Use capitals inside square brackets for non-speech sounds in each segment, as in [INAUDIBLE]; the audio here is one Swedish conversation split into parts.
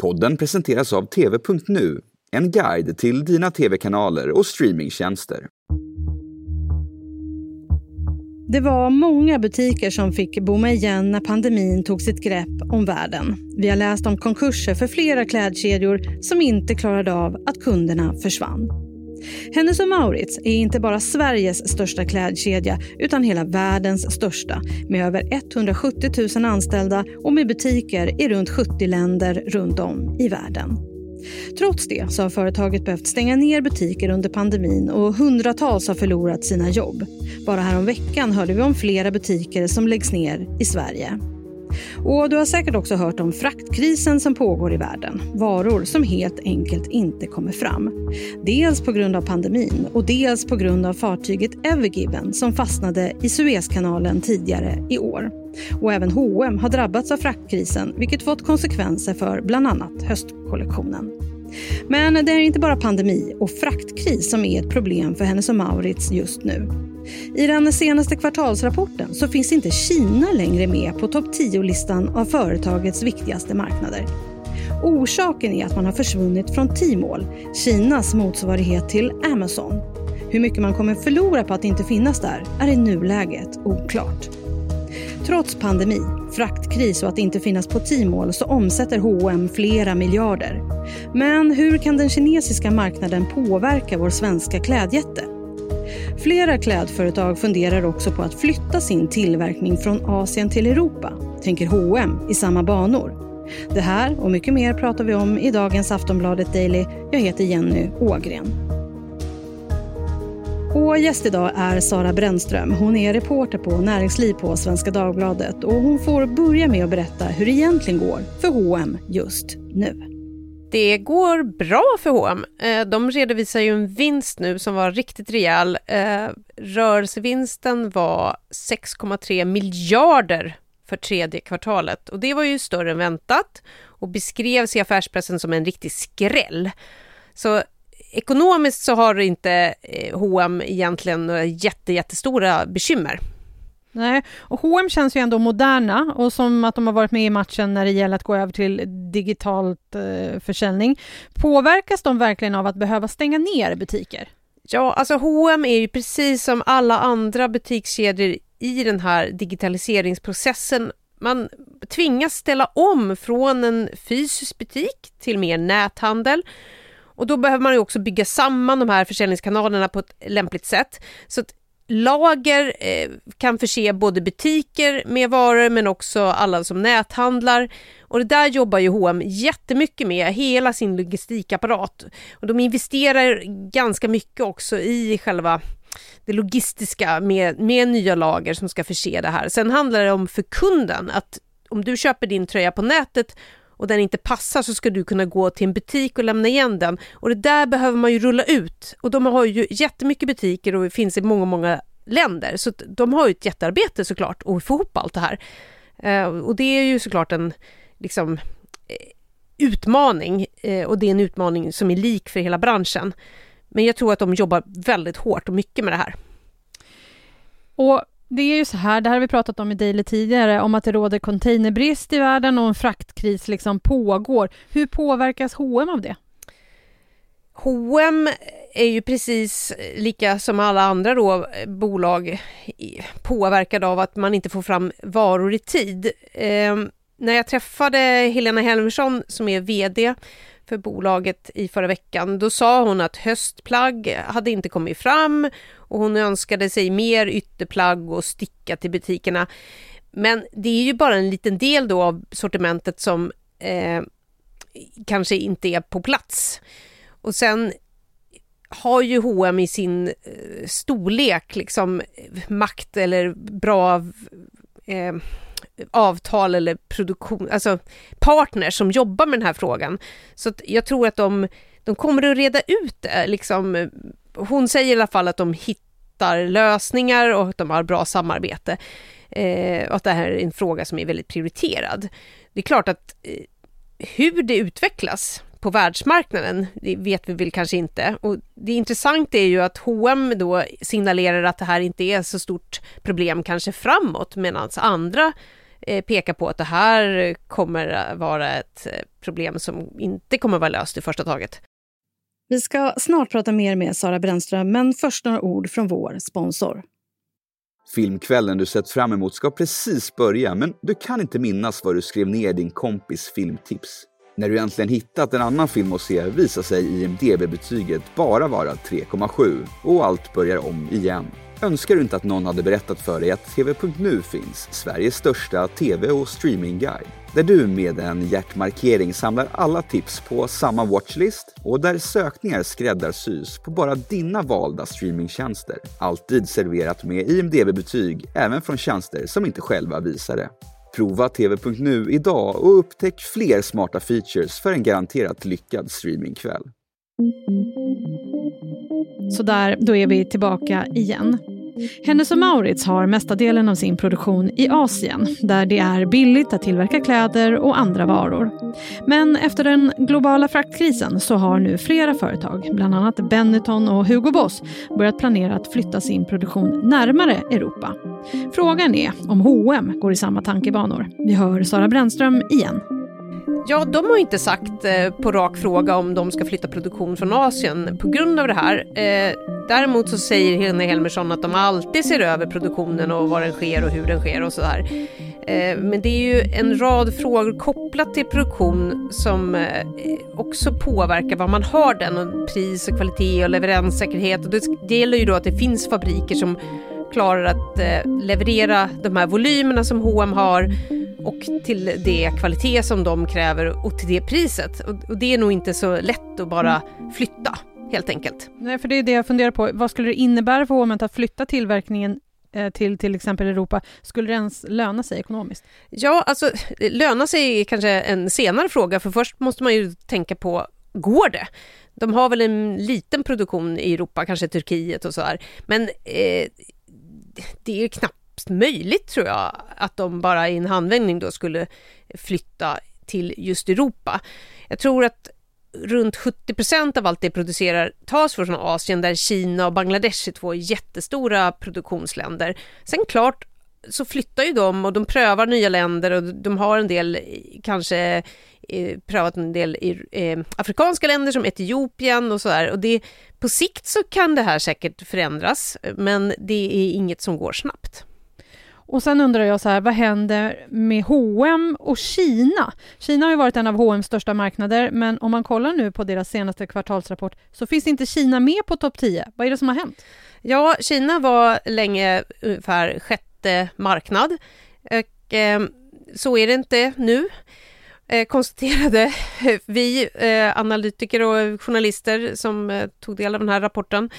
Podden presenteras av TV.nu, en guide till dina tv-kanaler och streamingtjänster. Det var många butiker som fick bomma igen när pandemin tog sitt grepp om världen. Vi har läst om konkurser för flera klädkedjor som inte klarade av att kunderna försvann. Hennes och Maurits är inte bara Sveriges största klädkedja utan hela världens största med över 170 000 anställda och med butiker i runt 70 länder runt om i världen. Trots det så har företaget behövt stänga ner butiker under pandemin och hundratals har förlorat sina jobb. Bara häromveckan hörde vi om flera butiker som läggs ner i Sverige. Och du har säkert också hört om fraktkrisen som pågår i världen. Varor som helt enkelt inte kommer fram. Dels på grund av pandemin och dels på grund av fartyget Evergiven som fastnade i Suezkanalen tidigare i år. Och även H&M har drabbats av fraktkrisen vilket fått konsekvenser för bland annat höstkollektionen. Men det är inte bara pandemi och fraktkris som är ett problem för Hennes och Maurits just nu. I den senaste kvartalsrapporten så finns inte Kina längre med på topp 10-listan av företagets viktigaste marknader. Orsaken är att man har försvunnit från Tmall, Kinas motsvarighet till Amazon. Hur mycket man kommer förlora på att inte finnas där är i nuläget oklart. Trots pandemi, fraktkris och att inte finnas på Tmall så omsätter H&M flera miljarder. Men hur kan den kinesiska marknaden påverka vår svenska klädjätte? Flera klädföretag funderar också på att flytta sin tillverkning från Asien till Europa, tänker H&M i samma banor. Det här och mycket mer pratar vi om i dagens Aftonbladet Daily. Jag heter Jenny Ågren. Och gäst idag är Sara Brännström. Hon är reporter på Näringsliv på Svenska Dagbladet och hon får börja med att berätta hur det egentligen går för H&M just nu. Det går bra för H&M. De redovisar ju en vinst nu som var riktigt rejäl. Eh, rörelsevinsten var 6,3 miljarder för tredje kvartalet och det var ju större än väntat och beskrevs i affärspressen som en riktig skräll. Så ekonomiskt så har inte H&M egentligen några jätte, jättestora bekymmer. Nej, och H&M känns ju ändå moderna och som att de har varit med i matchen när det gäller att gå över till digitalt eh, försäljning. Påverkas de verkligen av att behöva stänga ner butiker? Ja, alltså H&M är ju precis som alla andra butikskedjor i den här digitaliseringsprocessen. Man tvingas ställa om från en fysisk butik till mer näthandel. Och då behöver man ju också bygga samman de här försäljningskanalerna på ett lämpligt sätt. Så att lager eh, kan förse både butiker med varor men också alla som näthandlar. Och det där jobbar ju H&M jättemycket med, hela sin logistikapparat. Och de investerar ganska mycket också i själva det logistiska med, med nya lager som ska förse det här. Sen handlar det om för kunden att om du köper din tröja på nätet och den inte passar så ska du kunna gå till en butik och lämna igen den. Och det där behöver man ju rulla ut. Och de har ju jättemycket butiker och finns i många, många länder. Så de har ju ett jättearbete såklart att få ihop allt det här. Eh, och det är ju såklart en liksom, eh, utmaning eh, och det är en utmaning som är lik för hela branschen. Men jag tror att de jobbar väldigt hårt och mycket med det här. Och det är ju så här, det här har vi pratat om i Daily tidigare, om att det råder containerbrist i världen och en fraktkris liksom pågår. Hur påverkas H&M av det? H&M är ju precis lika som alla andra då, eh, bolag påverkade av att man inte får fram varor i tid. Eh, när jag träffade Helena Helmersson som är VD för bolaget i förra veckan, då sa hon att höstplagg hade inte kommit fram och hon önskade sig mer ytterplagg och sticka till butikerna. Men det är ju bara en liten del då av sortimentet som eh, kanske inte är på plats. Och sen har ju H&M i sin eh, storlek liksom makt eller bra eh, avtal eller produktion, alltså partners som jobbar med den här frågan. Så jag tror att de, de kommer att reda ut det. Liksom, hon säger i alla fall att de hittar lösningar och att de har bra samarbete. Eh, och att det här är en fråga som är väldigt prioriterad. Det är klart att eh, hur det utvecklas på världsmarknaden, det vet vi väl kanske inte. Och det intressanta är ju att H&M då signalerar att det här inte är så stort problem kanske framåt, medan andra eh, pekar på att det här kommer vara ett problem som inte kommer vara löst i första taget. Vi ska snart prata mer med Sara Brännström, men först några ord från vår sponsor. Filmkvällen du sett fram emot ska precis börja, men du kan inte minnas vad du skrev ner din kompis filmtips. När du äntligen hittat en annan film att se visar sig IMDB-betyget bara vara 3,7 och allt börjar om igen. Önskar du inte att någon hade berättat för dig att TV.nu finns, Sveriges största TV och streamingguide? Där du med en hjärtmarkering samlar alla tips på samma watchlist och där sökningar skräddarsys på bara dina valda streamingtjänster. Alltid serverat med IMDB-betyg, även från tjänster som inte själva visar det. Prova TV.nu idag och upptäck fler smarta features för en garanterat lyckad streamingkväll. Så där, då är vi tillbaka igen. Hennes och Maurits har mesta delen av sin produktion i Asien där det är billigt att tillverka kläder och andra varor. Men efter den globala fraktkrisen så har nu flera företag, bland annat Benetton och Hugo Boss, börjat planera att flytta sin produktion närmare Europa. Frågan är om H&M går i samma tankebanor. Vi hör Sara Brännström igen. Ja, de har inte sagt eh, på rak fråga om de ska flytta produktion från Asien på grund av det här. Eh, däremot så säger Helene Helmersson att de alltid ser över produktionen och var den sker och hur den sker och sådär. Eh, men det är ju en rad frågor kopplat till produktion som eh, också påverkar var man har den och pris och kvalitet och leveranssäkerhet. Och det, det gäller ju då att det finns fabriker som klarar att eh, leverera de här volymerna som H&M har och till det kvalitet som de kräver och till det priset. Och det är nog inte så lätt att bara flytta, helt enkelt. Nej, för det är det jag funderar på. Vad skulle det innebära för H&M att flytta tillverkningen eh, till till exempel Europa, skulle det ens löna sig ekonomiskt? Ja, alltså löna sig är kanske en senare fråga, för först måste man ju tänka på, går det? De har väl en liten produktion i Europa, kanske Turkiet och så här. Men eh, det är knappt möjligt tror jag att de bara i en handvändning då skulle flytta till just Europa. Jag tror att runt 70 procent av allt det producerar tas från Asien där Kina och Bangladesh är två jättestora produktionsländer. Sen klart så flyttar ju de och de prövar nya länder och de har en del kanske eh, prövat en del i eh, afrikanska länder som Etiopien och sådär. Och det, på sikt så kan det här säkert förändras, men det är inget som går snabbt. Och sen undrar jag så här, vad händer med H&M och Kina? Kina har ju varit en av H&M's största marknader, men om man kollar nu på deras senaste kvartalsrapport så finns inte Kina med på topp 10. Vad är det som har hänt? Ja, Kina var länge ungefär sjätte marknad. Och, eh, så är det inte nu eh, konstaterade [LAUGHS] vi eh, analytiker och journalister som eh, tog del av den här rapporten.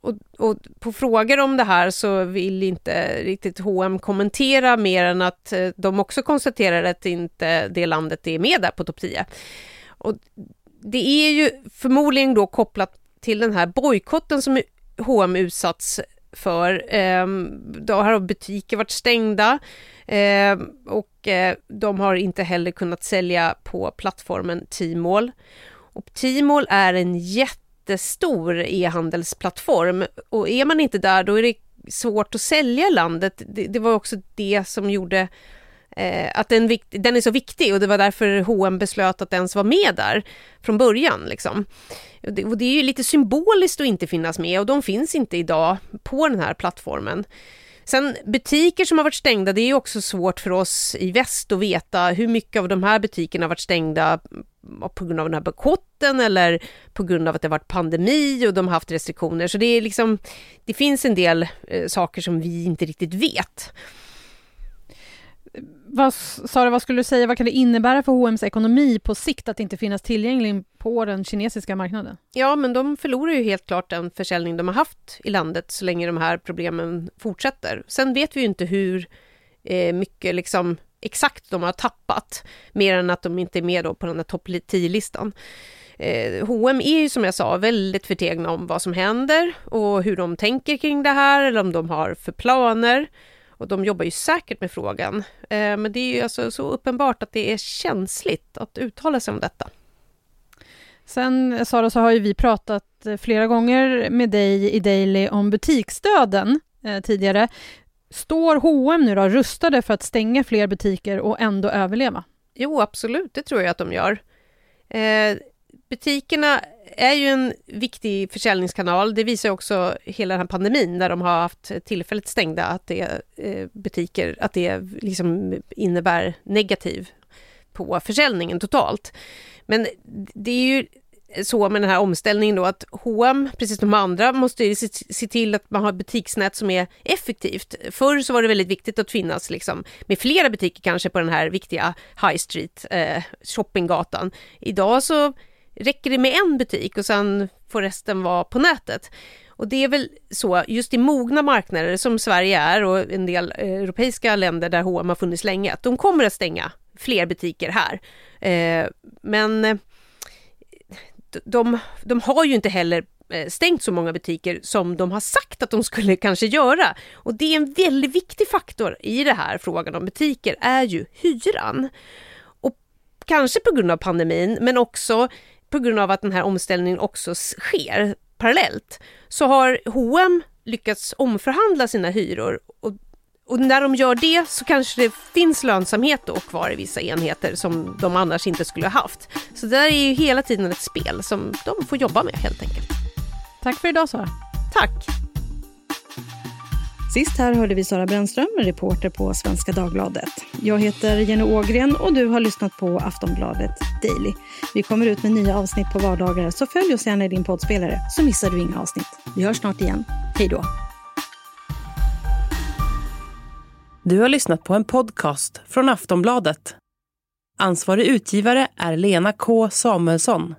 Och, och, på frågor om det här så vill inte riktigt H&M kommentera mer än att eh, de också konstaterar att inte det landet är med där på topp 10. Och det är ju förmodligen då kopplat till den här bojkotten som H&M utsatts för. Ehm, då har butiker varit stängda ehm, och eh, de har inte heller kunnat sälja på plattformen Tmall. Och Tmall är en jätte jättestor e-handelsplattform och är man inte där då är det svårt att sälja landet. Det, det var också det som gjorde eh, att den, den är så viktig och det var därför H&M beslöt att ens vara med där från början. Liksom. Och det, och det är ju lite symboliskt att inte finnas med och de finns inte idag på den här plattformen. Sen butiker som har varit stängda, det är också svårt för oss i väst att veta hur mycket av de här butikerna har varit stängda mm, på grund av den här bojkotten eller på grund av att det varit pandemi och de har haft restriktioner. Så det är liksom, det finns en del eh, saker som vi inte riktigt vet. Vad, Sara, vad skulle du säga, vad kan det innebära för H&M's ekonomi på sikt att inte finnas tillgänglig på den kinesiska marknaden? Ja, men de förlorar ju helt klart den försäljning de har haft i landet så länge de här problemen fortsätter. Sen vet vi ju inte hur eh, mycket liksom exakt de har tappat, mer än att de inte är med då på den där topp 10-listan. Eh, H&M är ju som jag sa väldigt förtegna om vad som händer och hur de tänker kring det här eller om de har för planer. Och de jobbar ju säkert med frågan. Eh, men det är ju alltså så uppenbart att det är känsligt att uttala sig om detta. Sen Sara, så har ju vi pratat flera gånger med dig i Daily om butiksstöden eh, tidigare. Står H&M nu då rustade för att stänga fler butiker och ändå överleva? Jo, absolut, det tror jag att de gör. Eh, butikerna är ju en viktig försäljningskanal. Det visar också hela den här pandemin när de har haft tillfälligt stängda, att det eh, butiker, att det liksom innebär negativ på försäljningen totalt. Men det är ju så med den här omställningen då att H&M, precis som andra, måste se till att man har butiksnät som är effektivt. Förr så var det väldigt viktigt att finnas liksom, med flera butiker kanske på den här viktiga High Street, eh, shoppinggatan. Idag så räcker det med en butik och sen får resten vara på nätet. Och det är väl så, just i mogna marknader som Sverige är och en del eh, europeiska länder där H&M har funnits länge, att de kommer att stänga fler butiker här. Eh, men eh, de, de har ju inte heller stängt så många butiker som de har sagt att de skulle kanske göra. Och det är en väldigt viktig faktor i det här frågan om butiker, är ju hyran. Och kanske på grund av pandemin, men också på grund av att den här omställningen också sker parallellt, så har H&M lyckats omförhandla sina hyror och och när de gör det så kanske det finns lönsamhet då kvar i vissa enheter som de annars inte skulle ha haft. Så det där är ju hela tiden ett spel som de får jobba med helt enkelt. Tack för idag Sara. Tack. Sist här hörde vi Sara Brännström, reporter på Svenska Dagbladet. Jag heter Jenny Ågren och du har lyssnat på Aftonbladet Daily. Vi kommer ut med nya avsnitt på vardagar, så följ oss gärna i din poddspelare så missar du inga avsnitt. Vi hörs snart igen. Hej då! Du har lyssnat på en podcast från Aftonbladet. Ansvarig utgivare är Lena K Samuelsson.